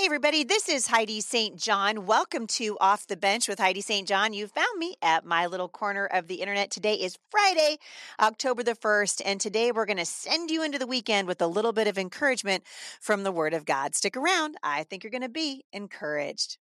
Hey, everybody, this is Heidi St. John. Welcome to Off the Bench with Heidi St. John. You found me at my little corner of the internet. Today is Friday, October the 1st, and today we're going to send you into the weekend with a little bit of encouragement from the Word of God. Stick around, I think you're going to be encouraged.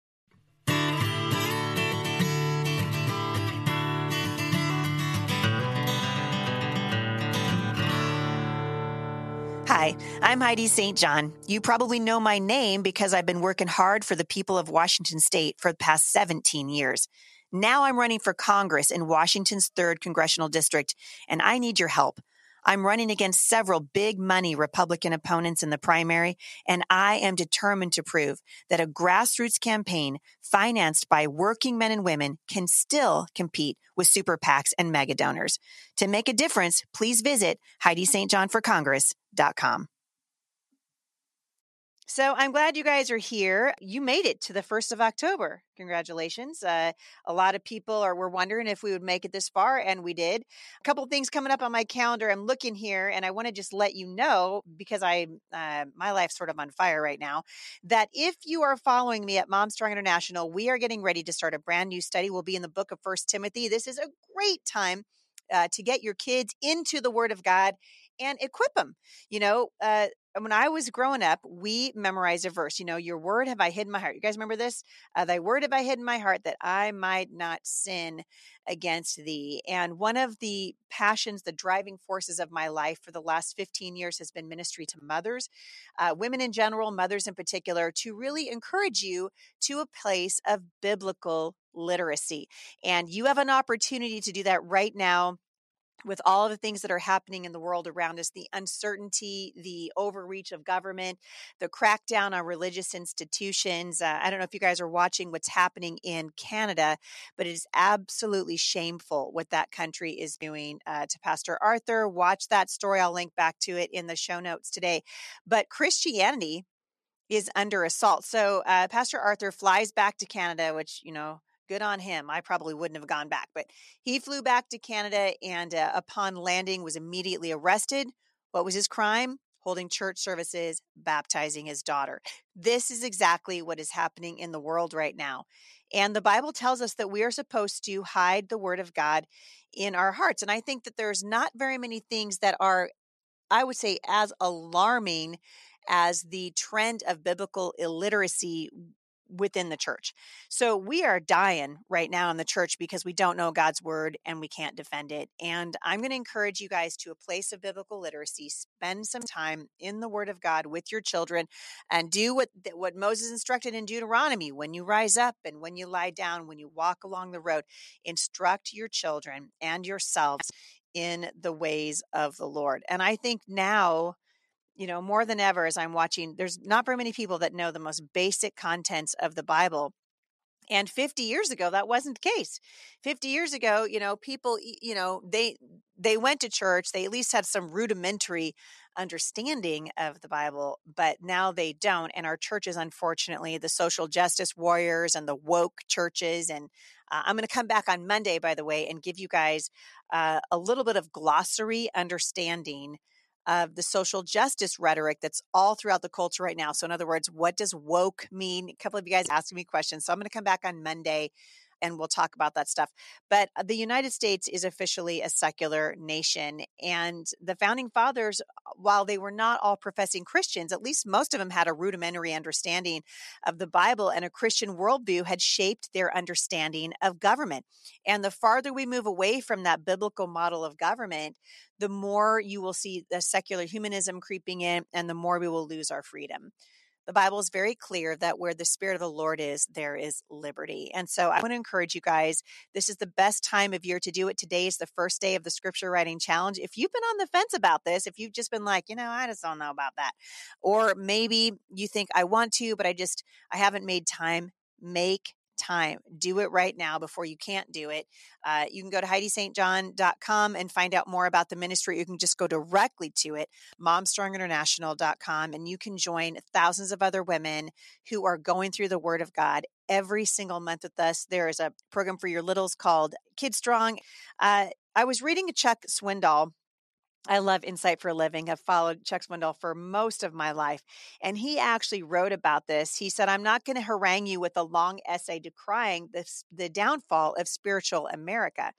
Hi, I'm Heidi St. John. You probably know my name because I've been working hard for the people of Washington state for the past 17 years. Now I'm running for Congress in Washington's 3rd Congressional District, and I need your help. I'm running against several big money Republican opponents in the primary, and I am determined to prove that a grassroots campaign financed by working men and women can still compete with super PACs and mega donors. To make a difference, please visit HeidiSt.JohnForCongress.com. So I'm glad you guys are here. You made it to the 1st of October. Congratulations. Uh, a lot of people are were wondering if we would make it this far, and we did. A couple things coming up on my calendar. I'm looking here, and I want to just let you know because I uh, my life's sort of on fire right now. That if you are following me at Mom Strong International, we are getting ready to start a brand new study. We'll be in the book of First Timothy. This is a great time uh, to get your kids into the Word of God and equip them. You know, uh, when I was growing up, we memorized a verse. You know, your word have I hid in my heart. You guys remember this? Uh, Thy word have I hid in my heart that I might not sin against thee. And one of the passions, the driving forces of my life for the last 15 years has been ministry to mothers, uh, women in general, mothers in particular, to really encourage you to a place of biblical literacy. And you have an opportunity to do that right now with all of the things that are happening in the world around us the uncertainty, the overreach of government, the crackdown on religious institutions. Uh, I don't know if you guys are watching what's happening in Canada, but it is absolutely shameful what that country is doing uh, to Pastor Arthur. Watch that story. I'll link back to it in the show notes today. But Christianity is under assault. So uh, Pastor Arthur flies back to Canada, which, you know, good on him. I probably wouldn't have gone back, but he flew back to Canada and uh, upon landing was immediately arrested. What was his crime? Holding church services, baptizing his daughter. This is exactly what is happening in the world right now. And the Bible tells us that we are supposed to hide the word of God in our hearts. And I think that there's not very many things that are, I would say, as alarming as the trend of biblical illiteracy within the church. So we are dying right now in the church because we don't know God's word and we can't defend it. And I'm going to encourage you guys to a place of biblical literacy. Spend some time in the word of God with your children and do what what Moses instructed in Deuteronomy when you rise up and when you lie down, when you walk along the road, instruct your children and yourselves in the ways of the Lord. And I think now you know, more than ever as I'm watching, there's not very many people that know the most basic contents of the Bible. And 50 years ago, that wasn't the case. 50 years ago, you know, people, you know, they they went to church. They at least had some rudimentary understanding of the Bible, but now they don't. And our churches, unfortunately, the social justice warriors and the woke churches, and uh, I'm going to come back on Monday, by the way, and give you guys uh, a little bit of glossary understanding of the social justice rhetoric that's all throughout the culture right now. So, in other words, what does woke mean? A couple of you guys asking me questions. So, I'm going to come back on Monday and we'll talk about that stuff. But uh, the United States is officially a secular nation. And the founding fathers, uh, while they were not all professing Christians, at least most of them had a rudimentary understanding of the Bible and a Christian worldview had shaped their understanding of government. And the farther we move away from that biblical model of government, the more you will see the secular humanism creeping in and the more we will lose our freedom the Bible is very clear that where the Spirit of the Lord is, there is liberty. And so I want to encourage you guys this is the best time of year to do it. Today is the first day of the scripture writing challenge. If you've been on the fence about this, if you've just been like, you know, I just don't know about that, or maybe you think I want to, but I just, I haven't made time, make time. Do it right now before you can't do it. Uh, you can go to HeidiSt.John.com and find out more about the ministry. You can just go directly to it, MomStrongInternational.com, and you can join thousands of other women who are going through the Word of God every single month with us. There is a program for your littles called Kid Strong. Uh, I was reading a Chuck Swindoll I love Insight for a Living. I've followed Chuck Swindoll for most of my life. And he actually wrote about this. He said, I'm not going to harangue you with a long essay decrying the, the downfall of spiritual America.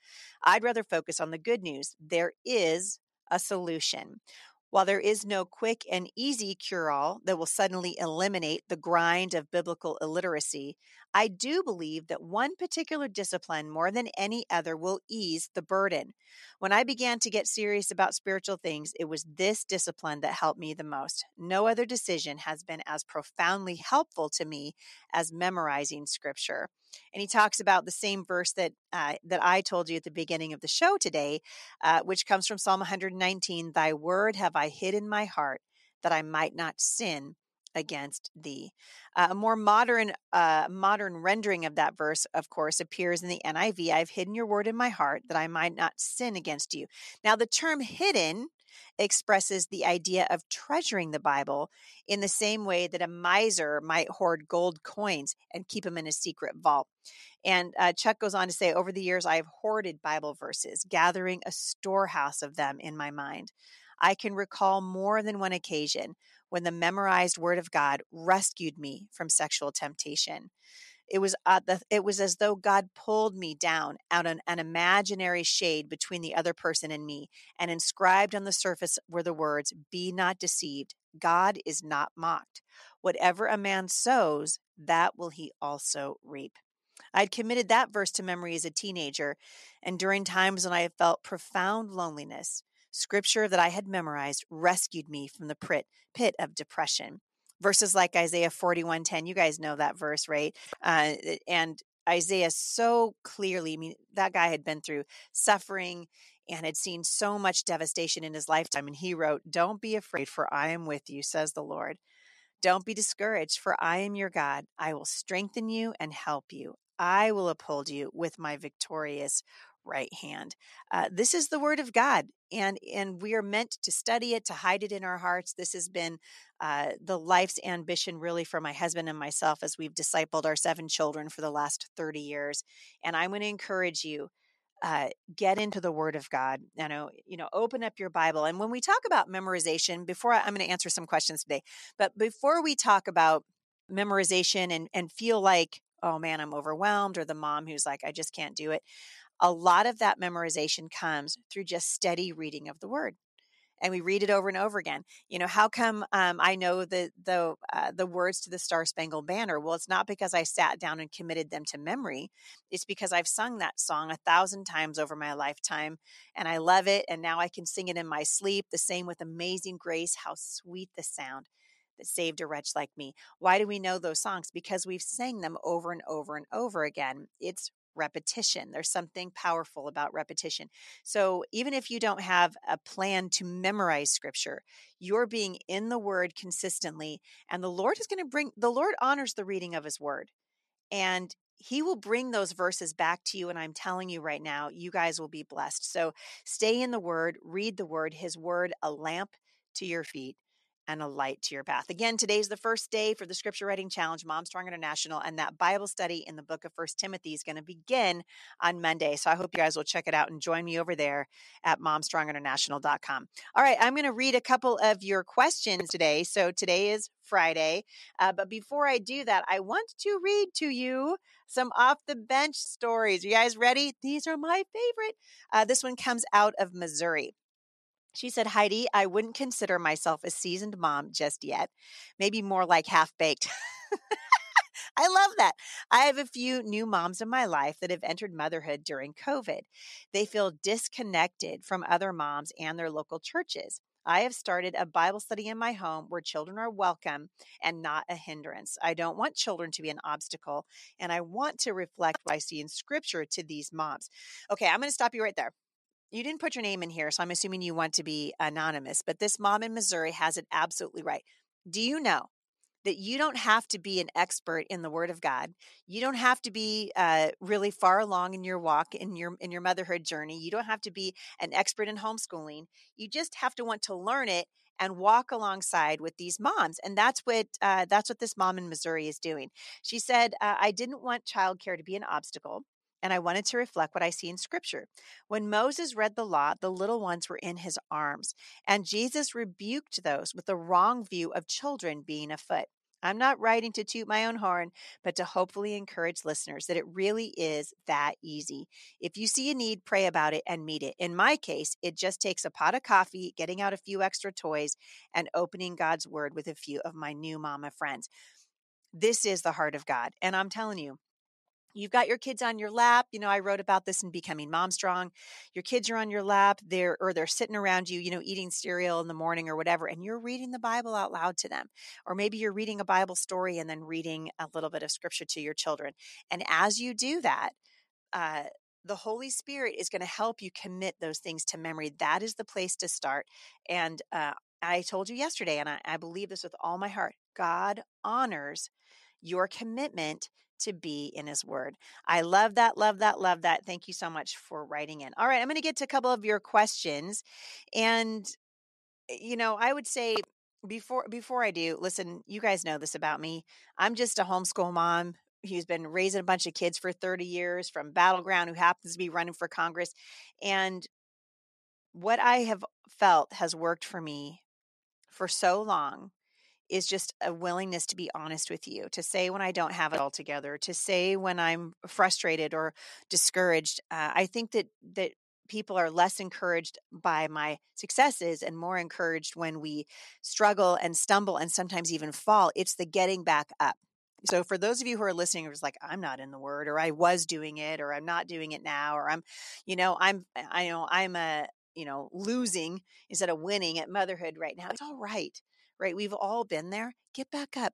I'd rather focus on the good news. There is a solution. While there is no quick and easy cure all that will suddenly eliminate the grind of biblical illiteracy, I do believe that one particular discipline more than any other will ease the burden. When I began to get serious about spiritual things, it was this discipline that helped me the most. No other decision has been as profoundly helpful to me as memorizing scripture. And he talks about the same verse that uh, that I told you at the beginning of the show today, uh, which comes from Psalm 119. Thy word have I hid in my heart that I might not sin against thee. Uh, a more modern uh, modern rendering of that verse, of course, appears in the NIV. I've hidden your word in my heart that I might not sin against you. Now, the term hidden expresses the idea of treasuring the Bible in the same way that a miser might hoard gold coins and keep them in a secret vault. And uh, Chuck goes on to say, over the years, I have hoarded Bible verses, gathering a storehouse of them in my mind. I can recall more than one occasion when the memorized word of God rescued me from sexual temptation. It was uh, the, it was as though God pulled me down out an, an imaginary shade between the other person and me, and inscribed on the surface were the words, "Be not deceived. God is not mocked. Whatever a man sows, that will he also reap." I'd committed that verse to memory as a teenager, and during times when I felt profound loneliness, scripture that I had memorized rescued me from the pit, pit of depression. Verses like Isaiah 41:10, you guys know that verse, right? Uh, and Isaiah so clearly, I mean, that guy had been through suffering and had seen so much devastation in his lifetime. And he wrote, Don't be afraid, for I am with you, says the Lord. Don't be discouraged, for I am your God. I will strengthen you and help you. I will uphold you with my victorious right hand. Uh, this is the word of God, and and we are meant to study it, to hide it in our hearts. This has been uh, the life's ambition, really, for my husband and myself as we've discipled our seven children for the last thirty years. And I'm going to encourage you. Uh, get into the Word of God. You know, you know, open up your Bible. And when we talk about memorization, before I, I'm going to answer some questions today, but before we talk about memorization and and feel like oh man, I'm overwhelmed, or the mom who's like, I just can't do it a lot of that memorization comes through just steady reading of the word and we read it over and over again. You know, how come um, I know the the uh, the words to the Star Spangled Banner? Well, it's not because I sat down and committed them to memory. It's because I've sung that song a thousand times over my lifetime, and I love it. And now I can sing it in my sleep. The same with Amazing Grace. How sweet the sound that saved a wretch like me. Why do we know those songs? Because we've sang them over and over and over again. It's repetition. There's something powerful about repetition. So even if you don't have a plan to memorize scripture, you're being in the word consistently, and the Lord is going to bring, the Lord honors the reading of his word. And he will bring those verses back to you. And I'm telling you right now, you guys will be blessed. So stay in the word, read the word, his word, a lamp to your feet and a light to your path. Again, today's the first day for the Scripture Writing Challenge, Mom Strong International, and that Bible study in the book of First Timothy is going to begin on Monday. So I hope you guys will check it out and join me over there at momstronginternational.com. All right, I'm going to read a couple of your questions today. So today is Friday. Uh, but before I do that, I want to read to you some off the bench stories. You guys ready? These are my favorite. Uh, this one comes out of Missouri. She said, Heidi, I wouldn't consider myself a seasoned mom just yet. Maybe more like half baked. I love that. I have a few new moms in my life that have entered motherhood during COVID. They feel disconnected from other moms and their local churches. I have started a Bible study in my home where children are welcome and not a hindrance. I don't want children to be an obstacle, and I want to reflect what I see in scripture to these moms. Okay, I'm going to stop you right there you didn't put your name in here, so I'm assuming you want to be anonymous, but this mom in Missouri has it absolutely right. Do you know that you don't have to be an expert in the Word of God? You don't have to be uh, really far along in your walk in your in your motherhood journey. You don't have to be an expert in homeschooling. You just have to want to learn it and walk alongside with these moms and that's what uh, that's what this mom in missouri is doing she said uh, i didn't want childcare to be an obstacle and I wanted to reflect what I see in scripture. When Moses read the law, the little ones were in his arms, and Jesus rebuked those with the wrong view of children being afoot. I'm not writing to toot my own horn, but to hopefully encourage listeners that it really is that easy. If you see a need, pray about it and meet it. In my case, it just takes a pot of coffee, getting out a few extra toys, and opening God's word with a few of my new mama friends. This is the heart of God. And I'm telling you, you've got your kids on your lap you know i wrote about this in becoming mom strong your kids are on your lap they're or they're sitting around you you know eating cereal in the morning or whatever and you're reading the bible out loud to them or maybe you're reading a bible story and then reading a little bit of scripture to your children and as you do that uh, the Holy Spirit is going to help you commit those things to memory. That is the place to start. And uh, I told you yesterday, and I, I believe this with all my heart God honors your commitment to be in his word. I love that, love that, love that. Thank you so much for writing in. All right, I'm going to get to a couple of your questions. And eh, you know, I would say before before I do, listen, you guys know this about me. I'm just a homeschool mom who's been raising a bunch of kids for 30 years from Battle Ground who happens to be running for Congress. And what I have felt has worked for me for so long is just a willingness to be honest with you, to say when I don't have it all together, to say when I'm frustrated or discouraged. Uh, I think that that people are less encouraged by my successes and more encouraged when we struggle and stumble and sometimes even fall. It's the getting back up. So for those of you who are listening, who's like, I'm not in the word, or I was doing it, or I'm not doing it now, or I'm, you know, I'm, I know I'm a, you know, losing instead of winning at motherhood right now. It's all right right? We've all been there. Get back up.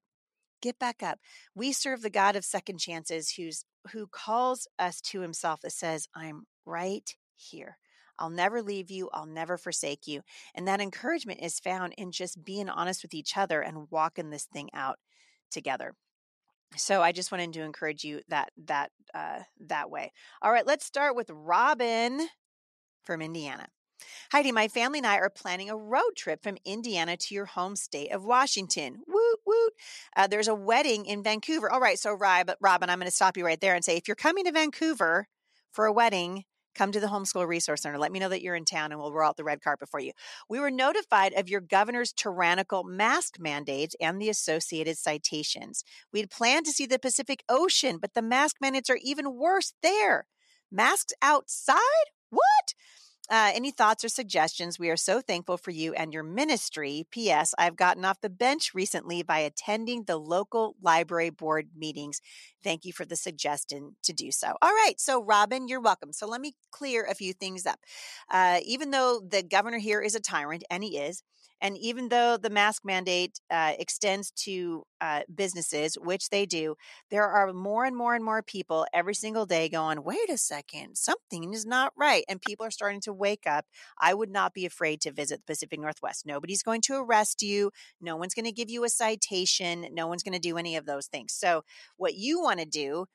Get back up. We serve the God of second chances who's who calls us to himself that says, I'm right here. I'll never leave you. I'll never forsake you. And that encouragement is found in just being honest with each other and walking this thing out together. So I just wanted to encourage you that that uh, that way. All right, let's start with Robin from Indiana. Heidi, my family and I are planning a road trip from Indiana to your home state of Washington. Woot, woot. Uh, there's a wedding in Vancouver. All right, so Rob, Robin, I'm going to stop you right there and say if you're coming to Vancouver for a wedding, come to the Homeschool Resource Center. Let me know that you're in town and we'll roll out the red carpet for you. We were notified of your governor's tyrannical mask mandates and the associated citations. We had planned to see the Pacific Ocean, but the mask mandates are even worse there. Masks outside? What? Uh, any thoughts or suggestions? We are so thankful for you and your ministry. P.S. I've gotten off the bench recently by attending the local library board meetings. Thank you for the suggestion to do so. All right. So, Robin, you're welcome. So, let me clear a few things up. Uh, even though the governor here is a tyrant, and he is, and even though the mask mandate uh, extends to uh, businesses, which they do, there are more and more and more people every single day going, wait a second, something is not right. And people are starting to wake up. I would not be afraid to visit the Pacific Northwest. Nobody's going to arrest you. No one's going to give you a citation. No one's going to do any of those things. So, what you want to do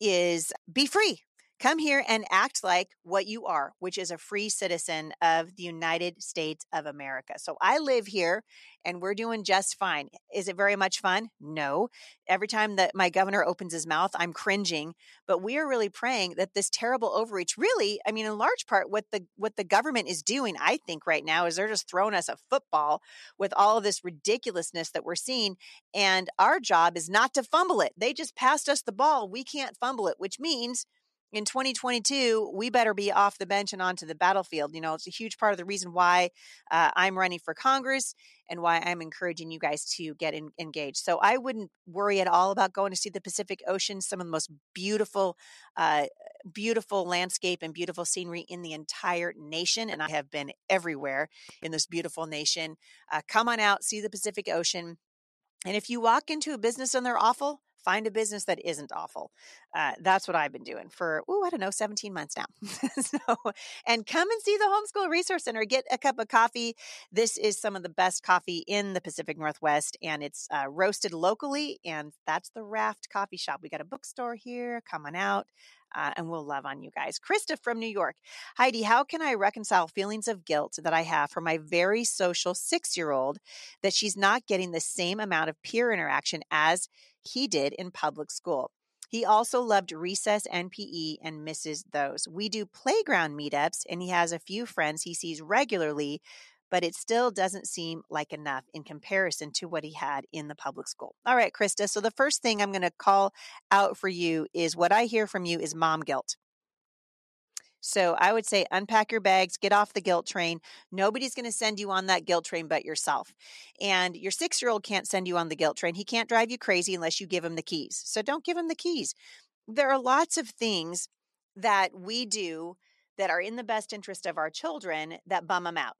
is be free Come here and act like what you are, which is a free citizen of the United States of America. So I live here and we're doing just fine. Is it very much fun? No. Every time that my governor opens his mouth, I'm cringing, but we are really praying that this terrible overreach really, I mean in large part what the what the government is doing, I think right now is they're just throwing us a football with all of this ridiculousness that we're seeing and our job is not to fumble it. They just passed us the ball. We can't fumble it, which means in 2022, we better be off the bench and onto the battlefield. You know, it's a huge part of the reason why uh, I'm running for Congress and why I'm encouraging you guys to get in, engaged. So I wouldn't worry at all about going to see the Pacific Ocean, some of the most beautiful, uh, beautiful landscape and beautiful scenery in the entire nation. And I have been everywhere in this beautiful nation. Uh, come on out, see the Pacific Ocean. And if you walk into a business and they're awful, find a business that isn't awful. Uh, that's what I've been doing for, oh, I don't know, 17 months now. so, and come and see the Homeschool Resource Center. Get a cup of coffee. This is some of the best coffee in the Pacific Northwest, and it's uh, roasted locally. And that's the Raft Coffee Shop. We got a bookstore here. Come on out uh, and we'll love on you guys. Krista from New York. Heidi, how can I reconcile feelings of guilt that I have for my very social six year old that she's not getting the same amount of peer interaction as he did in public school? He also loved recess and PE and misses those. We do playground meetups, and he has a few friends he sees regularly, but it still doesn't seem like enough in comparison to what he had in the public school. All right, Krista. So the first thing I'm going to call out for you is what I hear from you is mom guilt. So I would say unpack your bags, get off the guilt train. Nobody's going to send you on that guilt train but yourself. And your six year old can't send you on the guilt train. He can't drive you crazy unless you give him the keys. So don't give him the keys. There are lots of things that we do that are in the best interest of our children that bum them out.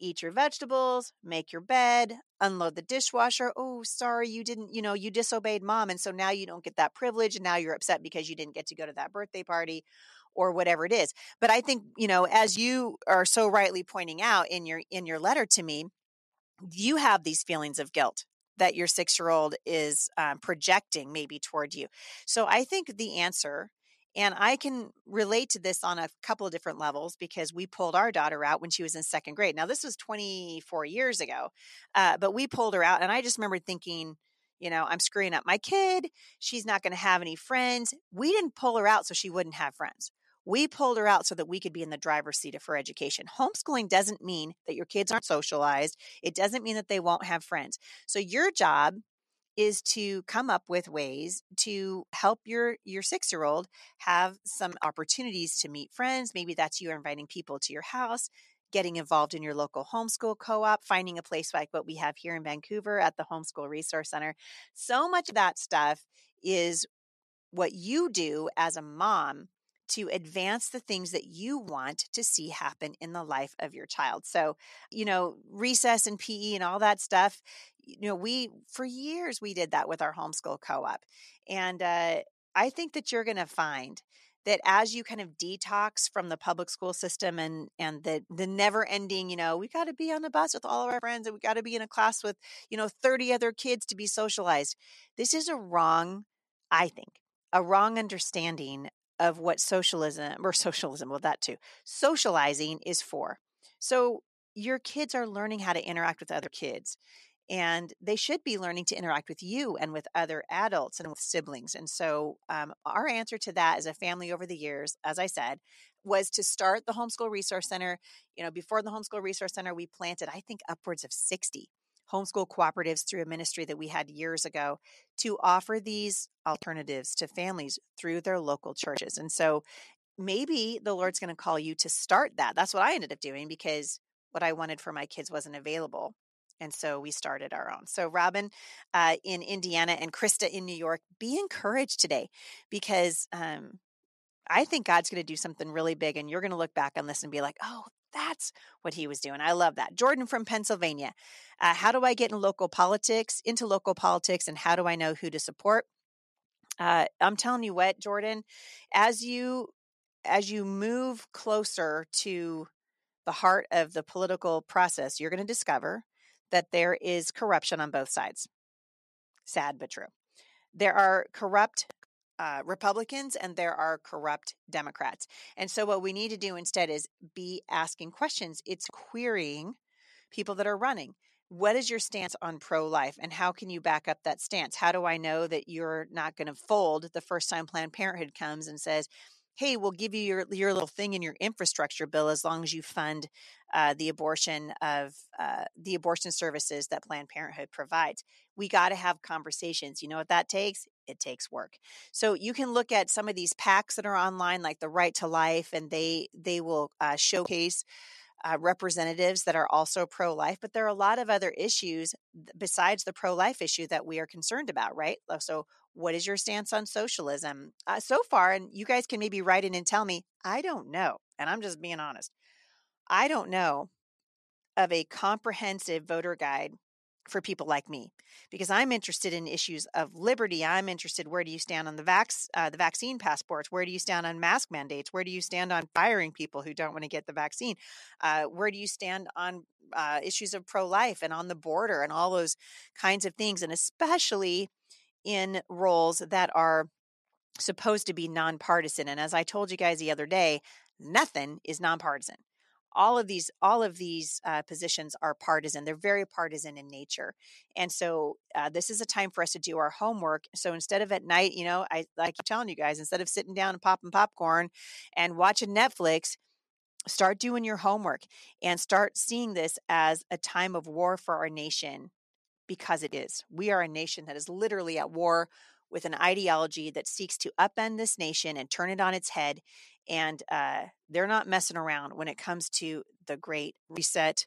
Eat your vegetables, make your bed, unload the dishwasher. Oh, sorry, you didn't, you know, you disobeyed mom. And so now you don't get that privilege. And now you're upset because you didn't get to go to that birthday party or whatever it is. But I think, you know, as you are so rightly pointing out in your in your letter to me, you have these feelings of guilt that your six year old is um, projecting maybe toward you. So I think the answer, and I can relate to this on a couple of different levels because we pulled our daughter out when she was in second grade. Now, this was 24 years ago, uh, but we pulled her out, and I just remember thinking, you know, I'm screwing up my kid. She's not going to have any friends. We didn't pull her out so she wouldn't have friends. We pulled her out so that we could be in the driver's seat of her education. Homeschooling doesn't mean that your kids aren't socialized. It doesn't mean that they won't have friends. So your job is to come up with ways to help your your 6-year-old have some opportunities to meet friends. Maybe that's you inviting people to your house, getting involved in your local homeschool co-op, finding a place like what we have here in Vancouver at the Homeschool Resource Center. So much of that stuff is what you do as a mom to advance the things that you want to see happen in the life of your child. So, you know, recess and PE and all that stuff, you know, we, for years, we did that with our homeschool co op. And uh, I think that you're going to find that as you kind of detox from the public school system and and the the never ending you know we got to be on the bus with all of our friends and we got to be in a class with you know 30 other kids to be socialized this is a wrong i think a wrong understanding of what socialism or socialism, well, that too, socializing is for. So your kids are learning how to interact with other kids. And they should be learning to interact with you and with other adults and with siblings. And so, um, our answer to that as a family over the years, as I said, was to start the Homeschool Resource Center. You know, before the Homeschool Resource Center, we planted, I think, upwards of 60 homeschool cooperatives through a ministry that we had years ago to offer these alternatives to families through their local churches. And so maybe the Lord's going to call you to start that. That's what I ended up doing because what I wanted for my kids wasn't available. And so we started our own. So, Robin uh, in Indiana and Krista in New York, be encouraged today because um, I think God's going to do something really big. And you're going to look back on this and be like, oh, that's what he was doing. I love that. Jordan from Pennsylvania. Uh, how do I get in local politics, into local politics, and how do I know who to support? Uh, I'm telling you what, Jordan, as you as you move closer to the heart of the political process, you're going to discover that there is corruption on both sides. Sad but true. There are corrupt uh, Republicans and there are corrupt Democrats. And so, what we need to do instead is be asking questions. It's querying people that are running. What is your stance on pro life and how can you back up that stance? How do I know that you're not going to fold the first time Planned Parenthood comes and says, hey, we'll give you your your little thing in your infrastructure bill as long as you fund uh, the abortion of uh, the abortion services that Planned Parenthood provides. We got to have conversations. You know what that takes? It takes work. So you can look at some of these PACs that are online, like the Right to Life, and they they will uh, showcase. Uh, representatives that are also pro life, but there are a lot of other issues besides the pro life issue that we are concerned about, right? So, what is your stance on socialism? Uh, so far, and you guys can maybe write in and tell me, I don't know. And I'm just being honest. I don't know of a comprehensive voter guide for people like me because I'm interested in issues of liberty. I'm interested where do you stand on the vax uh, the vaccine passports? Where do you stand on mask mandates? Where do you stand on firing people who don't want to get the vaccine? Uh, where do you stand on uh, issues of pro life and on the border and all those kinds of things? And especially in roles that are supposed to be nonpartisan. And as I told you guys the other day, nothing is nonpartisan. all of these all of these uh, positions are partisan they're very partisan in nature and so uh, this is a time for us to do our homework so instead of at night you know i like telling you guys instead of sitting down and popping popcorn and watching netflix start doing your homework and start seeing this as a time of war for our nation because it is we are a nation that is literally at war with an ideology that seeks to upend this nation and turn it on its head and uh, they're not messing around when it comes to the Great Reset.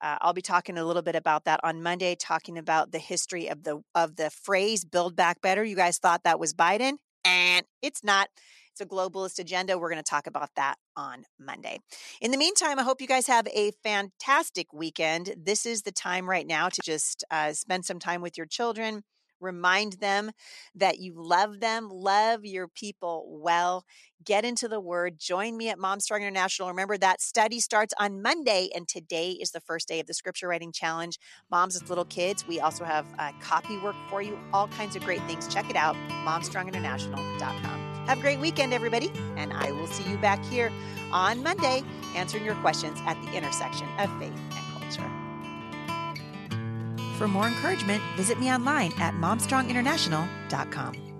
Uh, I'll be talking a little bit about that on Monday, talking about the history of the of the phrase "Build Back Better." You guys thought that was Biden, and it's not. It's a globalist agenda. We're going to talk about that on Monday. In the meantime, I hope you guys have a fantastic weekend. This is the time right now to just uh, spend some time with your children Remind them that you love them, love your people well. Get into the word. Join me at Mom Strong International. Remember that study starts on Monday, and today is the first day of the scripture writing challenge. Moms with little kids, we also have uh, copy work for you, all kinds of great things. Check it out, momstronginternational.com. Have a great weekend, everybody, and I will see you back here on Monday answering your questions at the intersection of faith and culture. for more encouragement, visit me online at momstronginternational.com.